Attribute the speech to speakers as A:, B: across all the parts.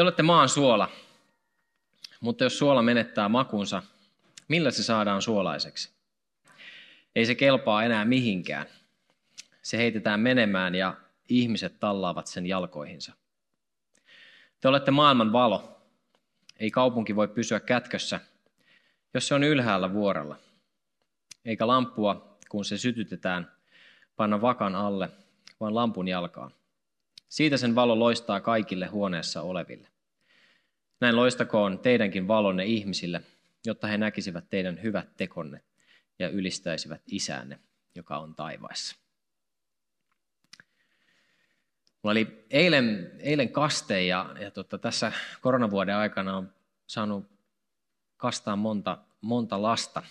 A: Te olette maan suola, mutta jos suola menettää makunsa, millä se saadaan suolaiseksi? Ei se kelpaa enää mihinkään. Se heitetään menemään ja ihmiset tallaavat sen jalkoihinsa. Te olette maailman valo. Ei kaupunki voi pysyä kätkössä, jos se on ylhäällä vuorella. Eikä lampua, kun se sytytetään, panna vakan alle, vaan lampun jalkaan. Siitä sen valo loistaa kaikille huoneessa oleville. Näin loistakoon teidänkin valonne ihmisille, jotta he näkisivät teidän hyvät tekonne ja ylistäisivät isänne, joka on taivaissa. Mulla oli eilen, eilen kaste ja, ja tota, tässä koronavuoden aikana on saanut kastaa monta, monta lasta.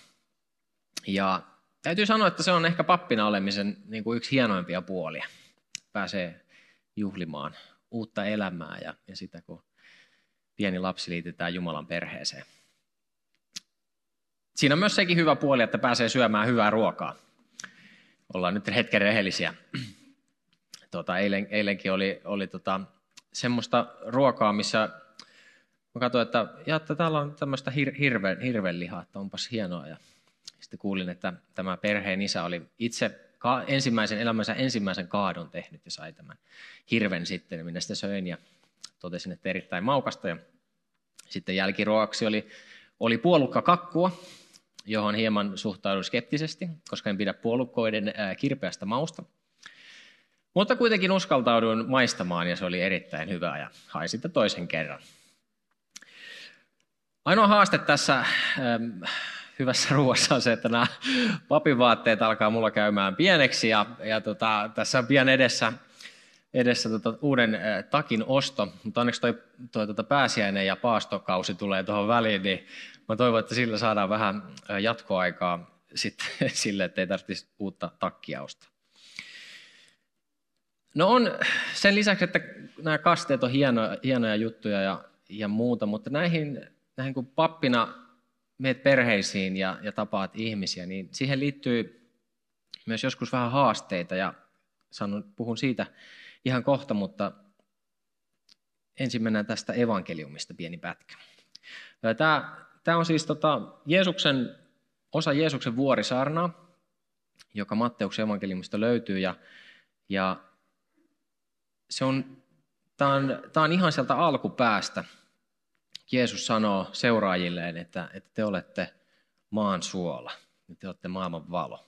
A: Ja täytyy sanoa, että se on ehkä pappina olemisen niin kuin yksi hienoimpia puolia. Pääsee juhlimaan uutta elämää ja, ja sitä, kun pieni lapsi liitetään Jumalan perheeseen. Siinä on myös sekin hyvä puoli, että pääsee syömään hyvää ruokaa. Ollaan nyt hetken rehellisiä. Tota, eilen, eilenkin oli, oli tota, semmoista ruokaa, missä mä katsoin, että, ja, että täällä on tämmöistä hir, hirven, hirvenlihaa, että onpas hienoa. Ja sitten kuulin, että tämä perheen isä oli itse ensimmäisen elämänsä ensimmäisen kaadon tehnyt ja sai tämän hirven sitten, minä sitä söin ja totesin, että erittäin maukasta. Ja sitten jälkiruoaksi oli, oli puolukka kakkua, johon hieman suhtaudun skeptisesti, koska en pidä puolukkoiden kirpeästä mausta. Mutta kuitenkin uskaltauduin maistamaan ja se oli erittäin hyvää ja hain sitten toisen kerran. Ainoa haaste tässä hyvässä ruoassa on se, että nämä papivaatteet alkaa mulla käymään pieneksi ja, ja tota, tässä on pian edessä edessä tota uuden takin osto, mutta onneksi toi, toi tota pääsiäinen ja paastokausi tulee tuohon väliin, niin mä toivon, että sillä saadaan vähän äh, jatkoaikaa sitten sille, että ei tarvitsisi uutta takkia ostaa. No on sen lisäksi, että nämä kasteet on hienoja, hienoja juttuja ja, ja muuta, mutta näihin, näihin kun pappina meet perheisiin ja, ja tapaat ihmisiä, niin siihen liittyy myös joskus vähän haasteita ja sanon, puhun siitä ihan kohta, mutta ensin mennään tästä evankeliumista pieni pätkä. Tämä, tämä on siis tota Jeesuksen, osa Jeesuksen vuorisaarnaa, joka Matteuksen evankeliumista löytyy. Ja, ja se on, tämä, on, tämä on ihan sieltä alkupäästä. Jeesus sanoo seuraajilleen, että, että te olette maan suola ja te olette maailman valo.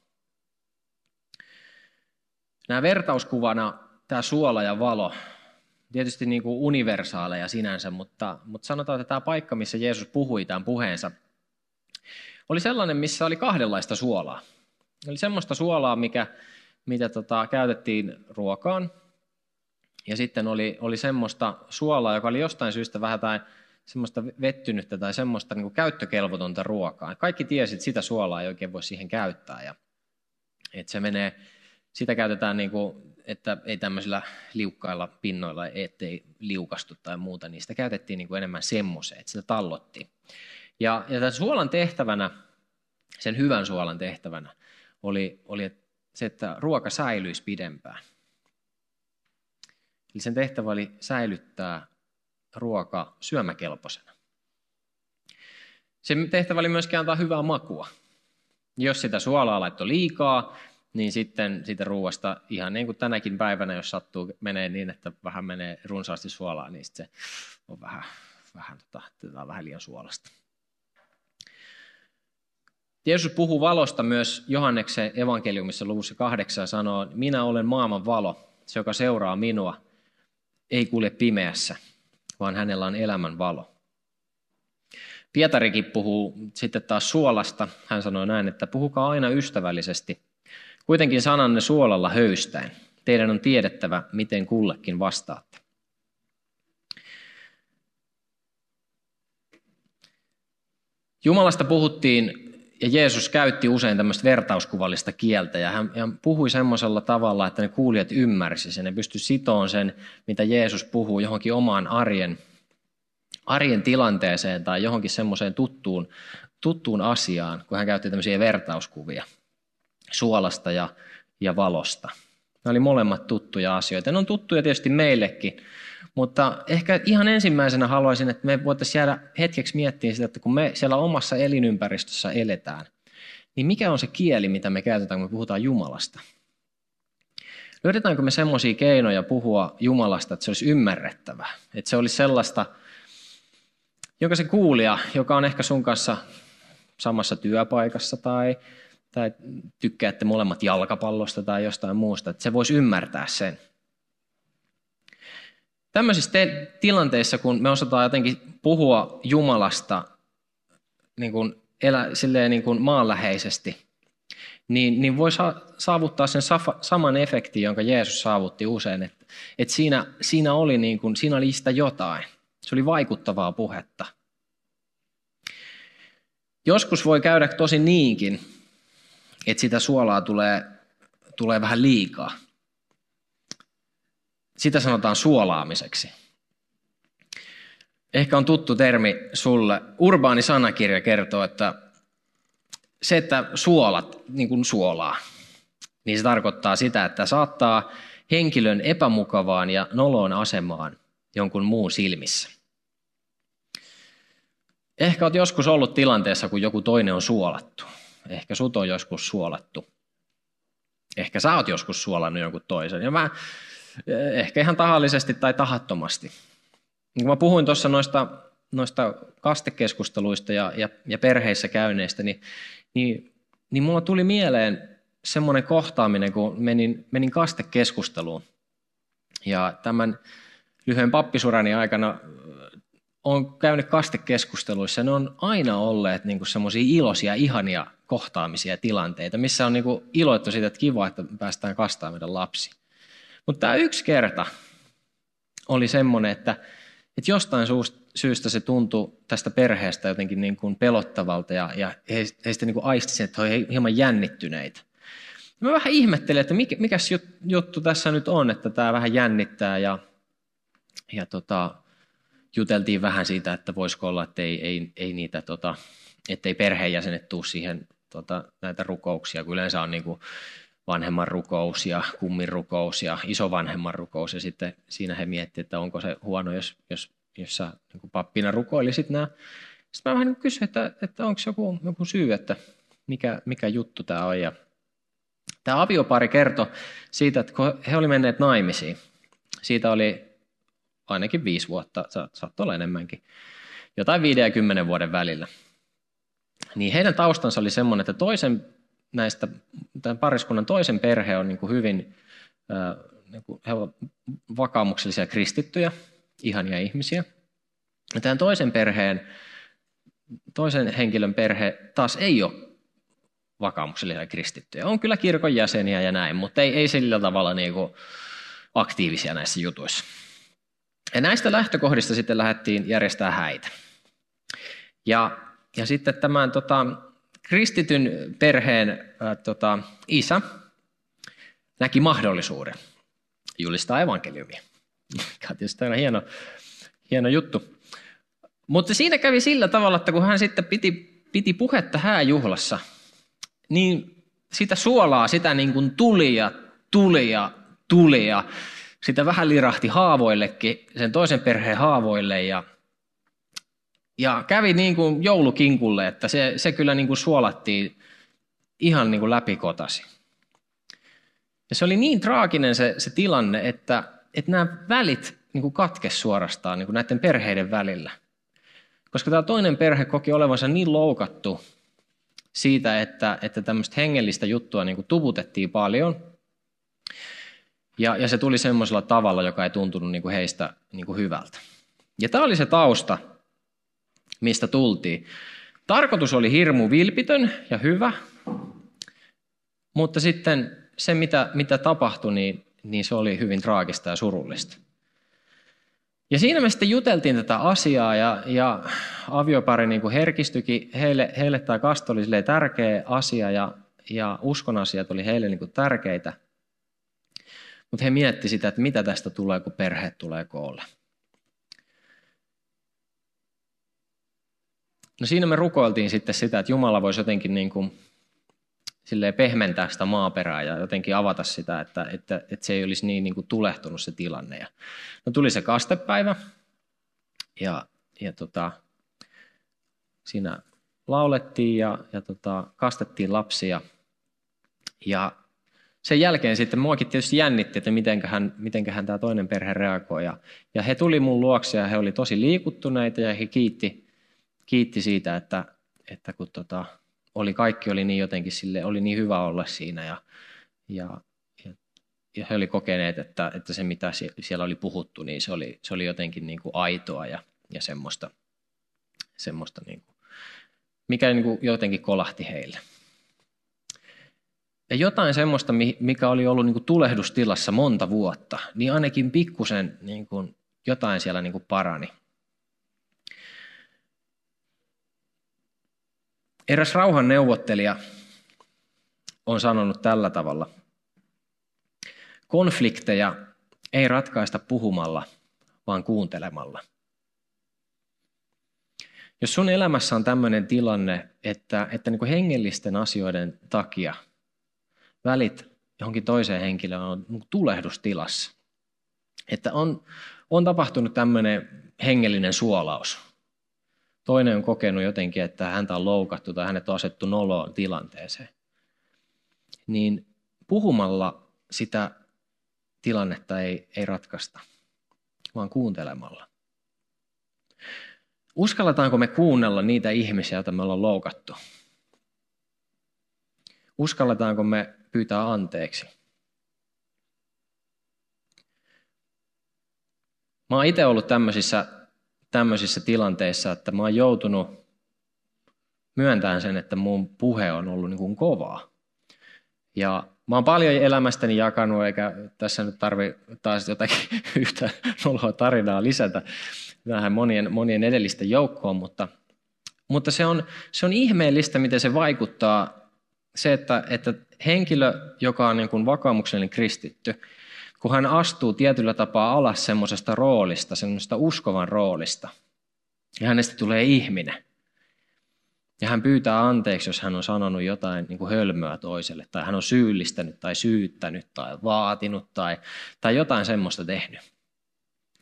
A: Nämä vertauskuvana tämä suola ja valo, tietysti niin kuin universaaleja sinänsä, mutta, mutta sanotaan, että tämä paikka, missä Jeesus puhui tämän puheensa, oli sellainen, missä oli kahdenlaista suolaa. Oli semmoista suolaa, mikä, mitä tota, käytettiin ruokaan, ja sitten oli, oli semmoista suolaa, joka oli jostain syystä vähän tai semmoista vettynyttä tai semmoista niin kuin käyttökelvotonta ruokaa. Kaikki tiesi, että sitä suolaa ei oikein voi siihen käyttää. Ja, että se menee, sitä käytetään niin kuin että ei tämmöisillä liukkailla pinnoilla, ettei liukastu tai muuta, niin sitä käytettiin niin kuin enemmän semmoiseen, että sitä tallottiin. Ja, ja tämän suolan tehtävänä, sen hyvän suolan tehtävänä, oli, oli se, että ruoka säilyisi pidempään. Eli sen tehtävä oli säilyttää ruoka syömäkelpoisena. Sen tehtävä oli myöskin antaa hyvää makua. Jos sitä suolaa laittoi liikaa, niin sitten siitä ruoasta, ihan niin kuin tänäkin päivänä, jos sattuu menee niin, että vähän menee runsaasti suolaa, niin se on vähän, vähän, tota, on vähän liian suolasta. Jeesus puhuu valosta myös Johanneksen evankeliumissa luvussa kahdeksan sanoo, minä olen maailman valo, se joka seuraa minua, ei kulje pimeässä, vaan hänellä on elämän valo. Pietarikin puhuu sitten taas suolasta. Hän sanoi näin, että puhukaa aina ystävällisesti, kuitenkin sananne suolalla höystäen. Teidän on tiedettävä, miten kullekin vastaatte. Jumalasta puhuttiin ja Jeesus käytti usein tämmöistä vertauskuvallista kieltä ja hän, hän puhui semmoisella tavalla, että ne kuulijat ymmärsivät sen. Ne pystyi sitoon sen, mitä Jeesus puhuu johonkin omaan arjen, arjen tilanteeseen tai johonkin semmoiseen tuttuun, tuttuun asiaan, kun hän käytti tämmöisiä vertauskuvia suolasta ja, ja valosta. Ne oli molemmat tuttuja asioita. Ne on tuttuja tietysti meillekin, mutta ehkä ihan ensimmäisenä haluaisin, että me voitaisiin jäädä hetkeksi miettimään sitä, että kun me siellä omassa elinympäristössä eletään, niin mikä on se kieli, mitä me käytetään, kun me puhutaan Jumalasta? Löydetäänkö me semmoisia keinoja puhua Jumalasta, että se olisi ymmärrettävää? Että se olisi sellaista, joka se kuulija, joka on ehkä sun kanssa samassa työpaikassa tai, tai tykkäätte molemmat jalkapallosta tai jostain muusta, että se voisi ymmärtää sen – Tämmöisissä te- tilanteissa, kun me osataan jotenkin puhua Jumalasta niin kuin elä, silleen niin kuin maanläheisesti, niin, niin voi sa- saavuttaa sen safa, saman efektin, jonka Jeesus saavutti usein. Että, että siinä, siinä, oli niin kuin, siinä oli sitä jotain. Se oli vaikuttavaa puhetta. Joskus voi käydä tosi niinkin, että sitä suolaa tulee, tulee vähän liikaa. Sitä sanotaan suolaamiseksi. Ehkä on tuttu termi sulle. Urbaani sanakirja kertoo, että se, että suolat niin kuin suolaa, niin se tarkoittaa sitä, että saattaa henkilön epämukavaan ja noloon asemaan jonkun muun silmissä. Ehkä olet joskus ollut tilanteessa, kun joku toinen on suolattu. Ehkä sut on joskus suolattu. Ehkä sä oot joskus suolannut jonkun toisen. Ja mä ehkä ihan tahallisesti tai tahattomasti. Kun mä puhuin tuossa noista, noista kastekeskusteluista ja, ja, ja perheissä käyneistä, niin, niin, niin mulla tuli mieleen semmoinen kohtaaminen, kun menin, menin kastekeskusteluun. Ja tämän lyhyen pappisurani aikana on käynyt kastekeskusteluissa, ne on aina olleet niin semmoisia iloisia, ihania kohtaamisia tilanteita, missä on niin iloittu siitä, että kiva, että päästään kastaamaan meidän lapsi. Mutta tämä yksi kerta oli semmoinen, että, että jostain syystä se tuntui tästä perheestä jotenkin niin kuin pelottavalta ja, ja heistä niin kuin aistisin, että he hieman jännittyneitä. Ja mä vähän ihmettelin, että mikä, mikä juttu tässä nyt on, että tämä vähän jännittää ja, ja tota, juteltiin vähän siitä, että voisiko olla, että ei, ei, ei niitä, tota, ettei perheenjäsenet tule siihen tota, näitä rukouksia, kun yleensä on niin kuin vanhemman rukous ja kummin rukous ja isovanhemman rukous. Ja sitten siinä he miettivät, että onko se huono, jos, jos, jos sä niin pappina rukoilisit nämä. Sitten mä vähän niin kysyin, että, että onko joku, joku syy, että mikä, mikä juttu tämä on. Ja tämä aviopari kertoi siitä, että kun he olivat menneet naimisiin, siitä oli ainakin viisi vuotta, saattoi olla enemmänkin, jotain 50 vuoden välillä. Niin heidän taustansa oli semmoinen, että toisen näistä, tämän pariskunnan toisen perhe on niin kuin hyvin, niin kuin he ovat vakaumuksellisia kristittyjä, ihania ihmisiä. Ja tämän toisen perheen, toisen henkilön perhe taas ei ole vakaumuksellisia kristittyjä. On kyllä kirkon jäseniä ja näin, mutta ei, ei sillä tavalla niin kuin aktiivisia näissä jutuissa. Ja näistä lähtökohdista sitten lähdettiin järjestää häitä. Ja, ja sitten tämän tota, kristityn perheen ää, tota, isä näki mahdollisuuden julistaa evankeliumia. Tietysti on hieno, hieno juttu. Mutta siinä kävi sillä tavalla, että kun hän sitten piti, piti puhetta hääjuhlassa, niin sitä suolaa, sitä niin kuin tuli ja tuli ja tuli ja sitä vähän lirahti haavoillekin, sen toisen perheen haavoille ja ja kävi niin kuin joulukinkulle, että se, se kyllä niin kuin suolattiin ihan niin kuin läpikotasi. Ja se oli niin traaginen se, se tilanne, että, että nämä välit niin kuin katkesi suorastaan niin kuin näiden perheiden välillä. Koska tämä toinen perhe koki olevansa niin loukattu siitä, että, että tämmöistä hengellistä juttua niin kuin tuvutettiin paljon. Ja, ja se tuli semmoisella tavalla, joka ei tuntunut niin kuin heistä niin kuin hyvältä. Ja tämä oli se tausta, mistä tultiin. Tarkoitus oli hirmu vilpitön ja hyvä, mutta sitten se, mitä, mitä tapahtui, niin, niin se oli hyvin traagista ja surullista. Ja siinä me sitten juteltiin tätä asiaa ja, ja aviopari niin kuin herkistyikin, heille, heille tämä kasto oli tärkeä asia ja, ja uskon asiat oli heille niin kuin tärkeitä. Mutta he mietti sitä, että mitä tästä tulee, kun perhe tulee koolle. No siinä me rukoiltiin sitten sitä, että Jumala voisi jotenkin niin kuin, pehmentää sitä maaperää ja jotenkin avata sitä, että, että, että se ei olisi niin, niin kuin tulehtunut se tilanne. Ja, no tuli se kastepäivä ja, ja tota, siinä laulettiin ja, ja tota, kastettiin lapsia. Ja sen jälkeen sitten muakin tietysti jännitti, että mitenköhän, mitenköhän tämä toinen perhe reagoi. Ja, ja he tuli mun luokse ja he oli tosi liikuttuneita ja he kiitti, kiitti siitä, että, että kun tota, oli, kaikki oli niin jotenkin sille, oli niin hyvä olla siinä ja, ja, ja, ja he oli kokeneet, että, että se mitä siellä oli puhuttu, niin se oli, se oli jotenkin niin kuin aitoa ja, ja semmoista, semmoista niin kuin, mikä niin kuin jotenkin kolahti heille. Ja jotain semmoista, mikä oli ollut niin kuin tulehdustilassa monta vuotta, niin ainakin pikkusen niin kuin jotain siellä niin kuin parani. Eräs rauhan neuvottelija on sanonut tällä tavalla. Konflikteja ei ratkaista puhumalla, vaan kuuntelemalla. Jos sun elämässä on tämmöinen tilanne, että, että niin kuin hengellisten asioiden takia välit johonkin toiseen henkilöön on niin tulehdustilassa, että on, on tapahtunut tämmöinen hengellinen suolaus, toinen on kokenut jotenkin, että häntä on loukattu tai hänet on asettu noloon tilanteeseen, niin puhumalla sitä tilannetta ei, ei ratkaista, vaan kuuntelemalla. Uskalletaanko me kuunnella niitä ihmisiä, joita me ollaan loukattu? Uskalletaanko me pyytää anteeksi? Mä oon itse ollut tämmöisissä tämmöisissä tilanteissa, että mä oon joutunut myöntämään sen, että mun puhe on ollut niin kuin kovaa. Ja mä oon paljon elämästäni jakanut, eikä tässä nyt tarvi taas jotakin yhtä noloa tarinaa lisätä vähän monien, monien edellisten joukkoon, mutta, mutta se, on, se on ihmeellistä, miten se vaikuttaa se, että, että henkilö, joka on niin kuin vakaumuksellinen kristitty, kun hän astuu tietyllä tapaa alas semmoisesta roolista, semmoisesta uskovan roolista, ja hänestä tulee ihminen. Ja hän pyytää anteeksi, jos hän on sanonut jotain niin kuin hölmöä toiselle, tai hän on syyllistänyt tai syyttänyt tai vaatinut tai, tai jotain semmoista tehnyt.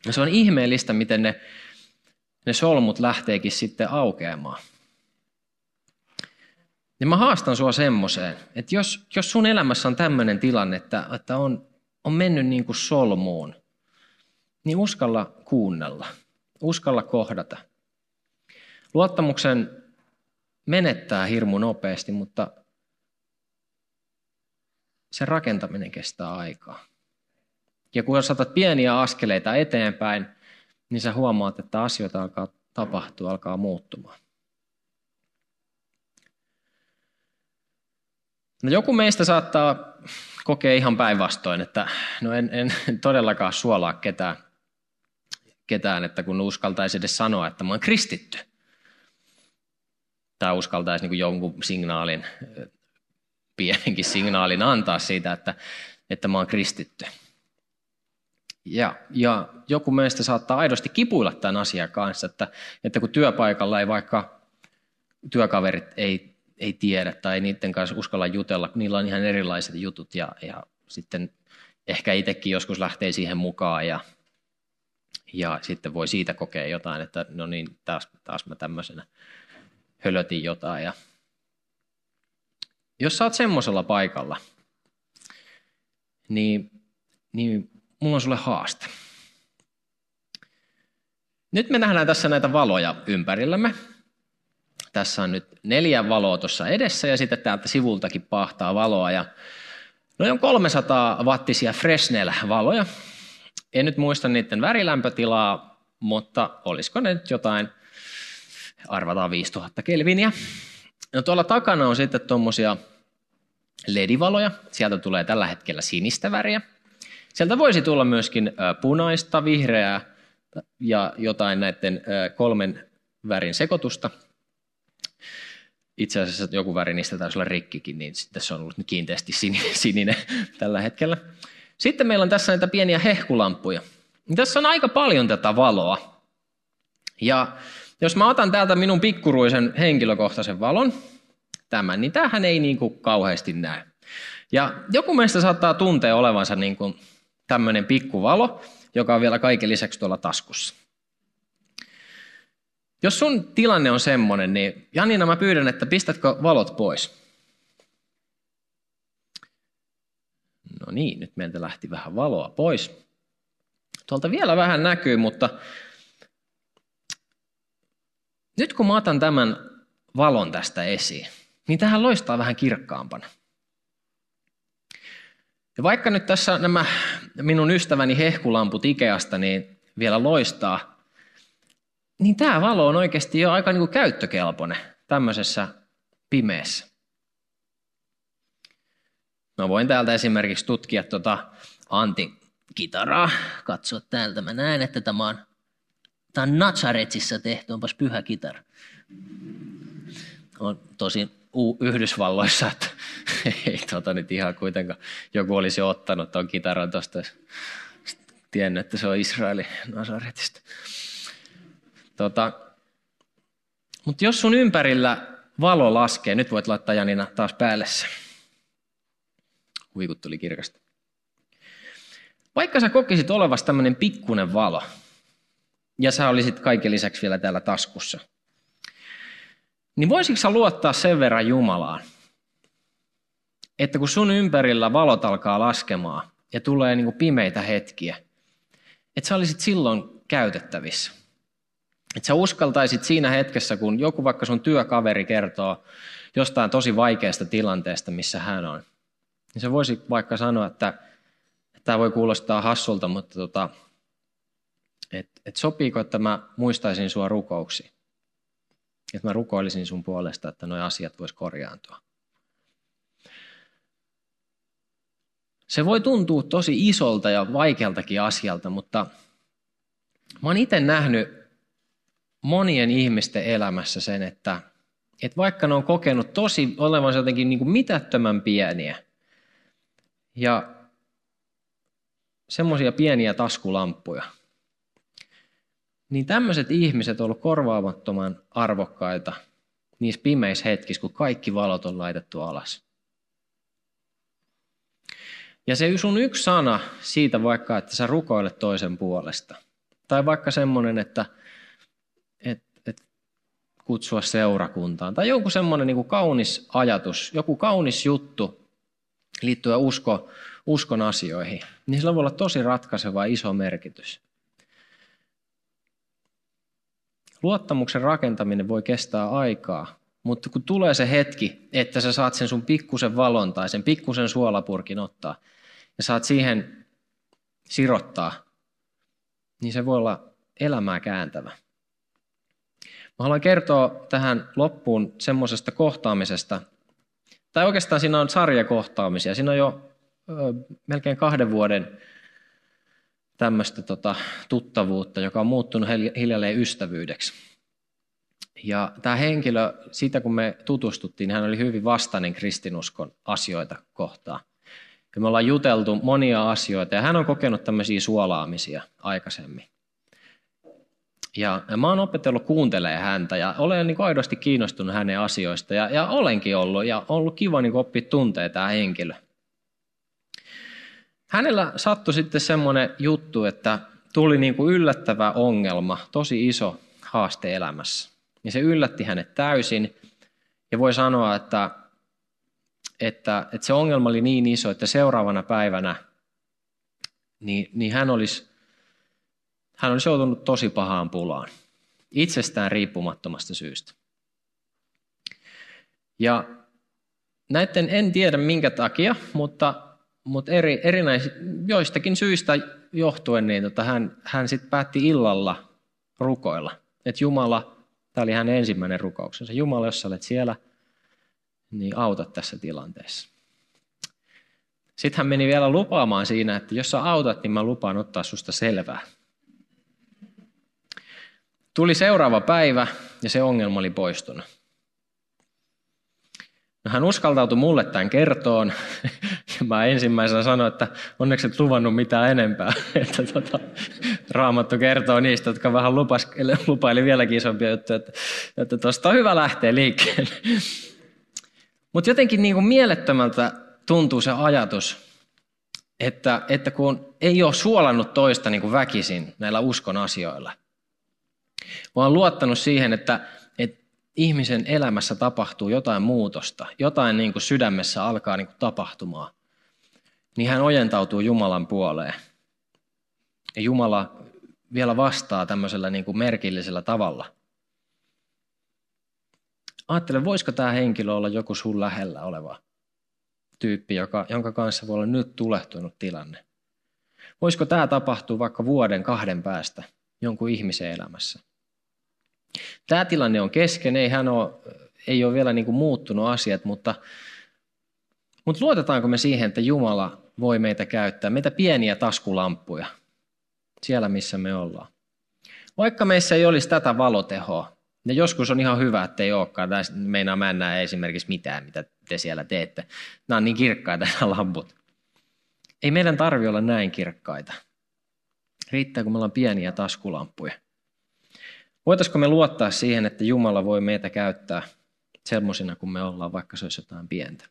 A: Ja se on ihmeellistä, miten ne, ne solmut lähteekin sitten aukeamaan. Ja mä haastan sua semmoiseen, että jos, jos sun elämässä on tämmöinen tilanne, että, että on, on mennyt niin kuin solmuun, niin uskalla kuunnella, uskalla kohdata. Luottamuksen menettää hirmu nopeasti, mutta sen rakentaminen kestää aikaa. Ja kun saatat pieniä askeleita eteenpäin, niin sä huomaat, että asioita alkaa tapahtua, alkaa muuttumaan. No joku meistä saattaa kokea ihan päinvastoin, että no en, en todellakaan suolaa ketään, ketään, että kun uskaltaisi edes sanoa, että mä oon kristitty. Tai uskaltaisi niin jonkun signaalin, pienenkin signaalin antaa siitä, että, että mä oon kristitty. Ja, ja joku meistä saattaa aidosti kipuilla tämän asian kanssa, että, että kun työpaikalla ei vaikka työkaverit ei ei tiedä tai niiden kanssa uskalla jutella. Niillä on ihan erilaiset jutut ja, ja sitten ehkä itsekin joskus lähtee siihen mukaan ja, ja sitten voi siitä kokea jotain, että no niin, taas, taas mä tämmöisenä hölötin jotain. Ja jos sä oot semmoisella paikalla, niin, niin mulla on sulle haaste. Nyt me nähdään tässä näitä valoja ympärillämme. Tässä on nyt neljä valoa tuossa edessä ja sitten täältä sivultakin pahtaa valoa. Ja noin on 300 wattisia Fresnel-valoja. En nyt muista niiden värilämpötilaa, mutta olisiko ne nyt jotain, arvataan 5000 kelviniä. No tuolla takana on sitten tuommoisia ledivaloja. Sieltä tulee tällä hetkellä sinistä väriä. Sieltä voisi tulla myöskin punaista, vihreää ja jotain näiden kolmen värin sekoitusta. Itse asiassa joku väri niistä taisi olla rikkikin, niin sitten se on ollut kiinteästi sininen tällä hetkellä. Sitten meillä on tässä näitä pieniä hehkulampuja. Tässä on aika paljon tätä valoa. Ja jos mä otan täältä minun pikkuruisen henkilökohtaisen valon, tämän, niin tämähän ei niin kuin kauheasti näy. Ja joku meistä saattaa tuntea olevansa niin kuin tämmöinen pikkuvalo, joka on vielä kaiken lisäksi tuolla taskussa. Jos sun tilanne on semmoinen, niin Janina mä pyydän, että pistätkö valot pois. No niin, nyt meiltä lähti vähän valoa pois. Tuolta vielä vähän näkyy, mutta nyt kun mä otan tämän valon tästä esiin, niin tähän loistaa vähän kirkkaampana. Ja vaikka nyt tässä nämä minun ystäväni hehkulamput Ikeasta niin vielä loistaa, niin tämä valo on oikeasti jo aika niin kuin käyttökelpoinen tämmöisessä pimeässä. Mä voin täältä esimerkiksi tutkia tuota Antin kitaraa. Katsoa täältä. Mä näen, että tämä on, tämä on Nazaretsissa tehty. Onpas pyhä kitara. On tosi Yhdysvalloissa, että ei tota nyt ihan kuitenkaan joku olisi ottanut tuon kitaran tuosta tiennyt, että se on Israelin Nazaretista. Tota, mutta jos sun ympärillä valo laskee, nyt voit laittaa Janina taas päälle se. Huikut tuli kirkasta. Vaikka sä kokisit olevasi tämmöinen pikkunen valo, ja sä olisit kaiken lisäksi vielä täällä taskussa, niin voisitko sä luottaa sen verran Jumalaan, että kun sun ympärillä valot alkaa laskemaan ja tulee niin kuin pimeitä hetkiä, että sä olisit silloin käytettävissä. Että sä uskaltaisit siinä hetkessä, kun joku vaikka sun työkaveri kertoo jostain tosi vaikeasta tilanteesta, missä hän on, niin se voisi vaikka sanoa, että, että tämä voi kuulostaa hassulta, mutta tota, että et sopiiko, että mä muistaisin sua rukouksi. Että mä rukoilisin sun puolesta, että nuo asiat vois korjaantua. Se voi tuntua tosi isolta ja vaikealtakin asialta, mutta mä oon itse nähnyt monien ihmisten elämässä sen, että, että vaikka ne on kokenut tosi olevansa jotenkin niin kuin mitättömän pieniä ja semmoisia pieniä taskulamppuja, niin tämmöiset ihmiset on ollut korvaamattoman arvokkaita niissä pimeissä hetkissä, kun kaikki valot on laitettu alas. Ja se sun yksi sana siitä vaikka, että sä rukoilet toisen puolesta. Tai vaikka semmoinen, että et, et kutsua seurakuntaan. Tai joku semmoinen niin kaunis ajatus, joku kaunis juttu liittyen usko, uskon asioihin. Niin sillä voi olla tosi ratkaiseva iso merkitys. Luottamuksen rakentaminen voi kestää aikaa, mutta kun tulee se hetki, että sä saat sen sun pikkusen valon tai sen pikkusen suolapurkin ottaa ja saat siihen sirottaa, niin se voi olla elämää kääntävä. Mä haluan kertoa tähän loppuun semmoisesta kohtaamisesta, tai oikeastaan siinä on sarjakohtaamisia. Siinä on jo ö, melkein kahden vuoden tämmöistä tota, tuttavuutta, joka on muuttunut hiljalleen ystävyydeksi. Ja tämä henkilö, siitä kun me tutustuttiin, hän oli hyvin vastainen kristinuskon asioita kohtaan. Ja me ollaan juteltu monia asioita ja hän on kokenut tämmöisiä suolaamisia aikaisemmin. Ja, mä oon opetellut kuuntelee häntä ja olen niin aidosti kiinnostunut hänen asioista ja, ja olenkin ollut ja on ollut kiva niin oppia tuntee tämä henkilö. Hänellä sattui sitten semmoinen juttu, että tuli niin kuin yllättävä ongelma, tosi iso haaste elämässä. Ja se yllätti hänet täysin. Ja voi sanoa, että, että, että se ongelma oli niin iso, että seuraavana päivänä niin, niin hän, olisi, hän olisi joutunut tosi pahaan pulaan. Itsestään riippumattomasta syystä. Ja näiden en tiedä minkä takia, mutta mutta eri, erinäis, joistakin syistä johtuen niin tota, hän, hän sitten päätti illalla rukoilla. Että Jumala, tämä oli hänen ensimmäinen rukouksensa, Jumala, jos sä olet siellä, niin auta tässä tilanteessa. Sitten hän meni vielä lupaamaan siinä, että jos sä autat, niin mä lupaan ottaa susta selvää. Tuli seuraava päivä ja se ongelma oli poistunut. No hän uskaltautui mulle tämän kertoon. Ja mä ensimmäisenä sanoin, että onneksi et luvannut mitään enempää. Että tota, raamattu kertoo niistä, jotka vähän lupas, lupaili vieläkin isompia juttuja, että, tuosta on hyvä lähteä liikkeelle. Mutta jotenkin niin kuin mielettömältä tuntuu se ajatus, että, että kun ei ole suolannut toista niin kuin väkisin näillä uskon asioilla, vaan luottanut siihen, että, että ihmisen elämässä tapahtuu jotain muutosta, jotain niin kuin sydämessä alkaa niin kuin tapahtumaan, niin hän ojentautuu Jumalan puoleen. Ja Jumala vielä vastaa tämmöisellä niin kuin merkillisellä tavalla. Ajattele, voisiko tämä henkilö olla joku sun lähellä oleva tyyppi, joka, jonka kanssa voi olla nyt tulehtunut tilanne? Voisiko tämä tapahtua vaikka vuoden kahden päästä jonkun ihmisen elämässä? Tämä tilanne on kesken, ei, hän ole, ei ole vielä niin kuin muuttunut asiat, mutta, mutta luotetaanko me siihen, että Jumala voi meitä käyttää, meitä pieniä taskulamppuja siellä, missä me ollaan. Vaikka meissä ei olisi tätä valotehoa, ja joskus on ihan hyvä, että ei olekaan. Meinaa mä en näe esimerkiksi mitään, mitä te siellä teette. Nämä on niin kirkkaita nämä lamput. Ei meidän tarvi olla näin kirkkaita. Riittää, kun meillä on pieniä taskulamppuja. Voitaisiko me luottaa siihen, että Jumala voi meitä käyttää semmoisina kuin me ollaan, vaikka se olisi jotain pientä?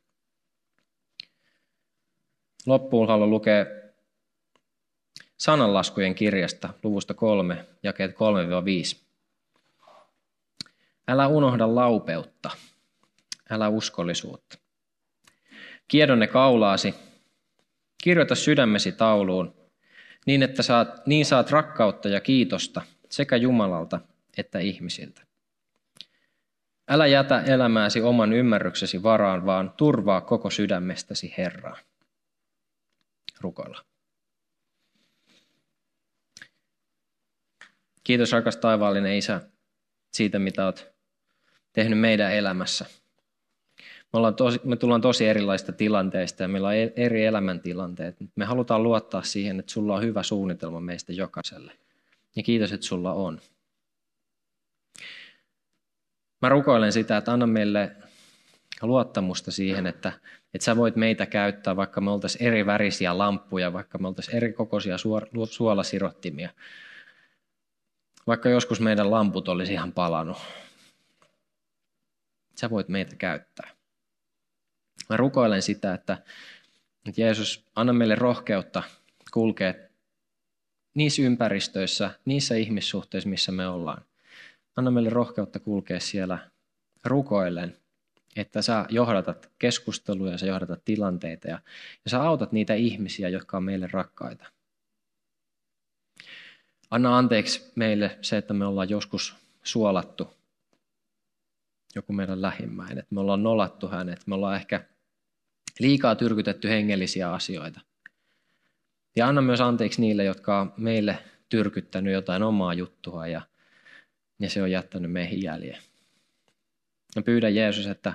A: Loppuun haluan lukea sananlaskujen kirjasta luvusta 3, jakeet 3-5. Älä unohda laupeutta, älä uskollisuutta. Kiedonne kaulaasi, kirjoita sydämesi tauluun, niin että saat, niin saat rakkautta ja kiitosta sekä Jumalalta että ihmisiltä. Älä jätä elämääsi oman ymmärryksesi varaan, vaan turvaa koko sydämestäsi Herraan. Rukoilla. Kiitos rakas taivaallinen Isä siitä, mitä olet tehnyt meidän elämässä. Me, ollaan tosi, me tullaan tosi erilaisista tilanteista ja meillä on e-, eri elämäntilanteet. Me halutaan luottaa siihen, että sulla on hyvä suunnitelma meistä jokaiselle. Ja kiitos, että sulla on. Mä rukoilen sitä, että anna meille luottamusta siihen, että, että sä voit meitä käyttää, vaikka me oltaisiin eri värisiä lamppuja, vaikka me oltaisiin eri kokoisia suolasirottimia. Vaikka joskus meidän lamput olisi ihan palanut. Sä voit meitä käyttää. Mä rukoilen sitä, että, että Jeesus, anna meille rohkeutta kulkea niissä ympäristöissä, niissä ihmissuhteissa, missä me ollaan. Anna meille rohkeutta kulkea siellä rukoillen, että sä johdatat keskusteluja, sä johdatat tilanteita ja, ja sä autat niitä ihmisiä, jotka on meille rakkaita. Anna anteeksi meille se, että me ollaan joskus suolattu joku meidän lähimmäinen, että me ollaan nolattu hänet, me ollaan ehkä liikaa tyrkytetty hengellisiä asioita. Ja anna myös anteeksi niille, jotka on meille tyrkyttänyt jotain omaa juttua ja, ja se on jättänyt meihin jäljen. Mä pyydän Jeesus, että,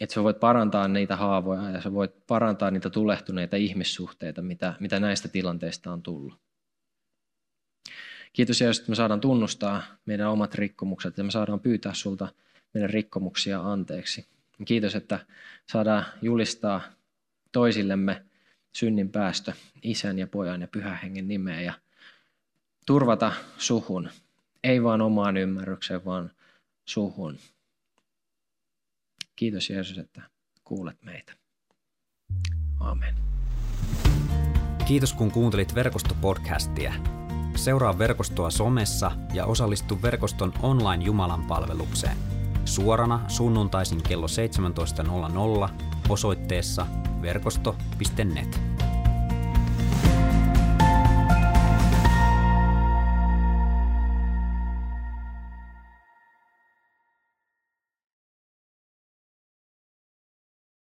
A: että sä voit parantaa niitä haavoja ja sä voit parantaa niitä tulehtuneita ihmissuhteita, mitä, mitä näistä tilanteista on tullut. Kiitos Jeesus, että me saadaan tunnustaa meidän omat rikkomukset ja me saadaan pyytää sulta meidän rikkomuksia anteeksi. Kiitos, että saadaan julistaa toisillemme synnin päästö isän ja pojan ja pyhän hengen nimeen ja turvata suhun, ei vaan omaan ymmärrykseen, vaan suhun. Kiitos Jeesus, että kuulet meitä. Amen.
B: Kiitos kun kuuntelit verkostopodcastia. Seuraa verkostoa somessa ja osallistu verkoston online Jumalan palvelukseen. Suorana sunnuntaisin kello 17.00 osoitteessa verkosto.net.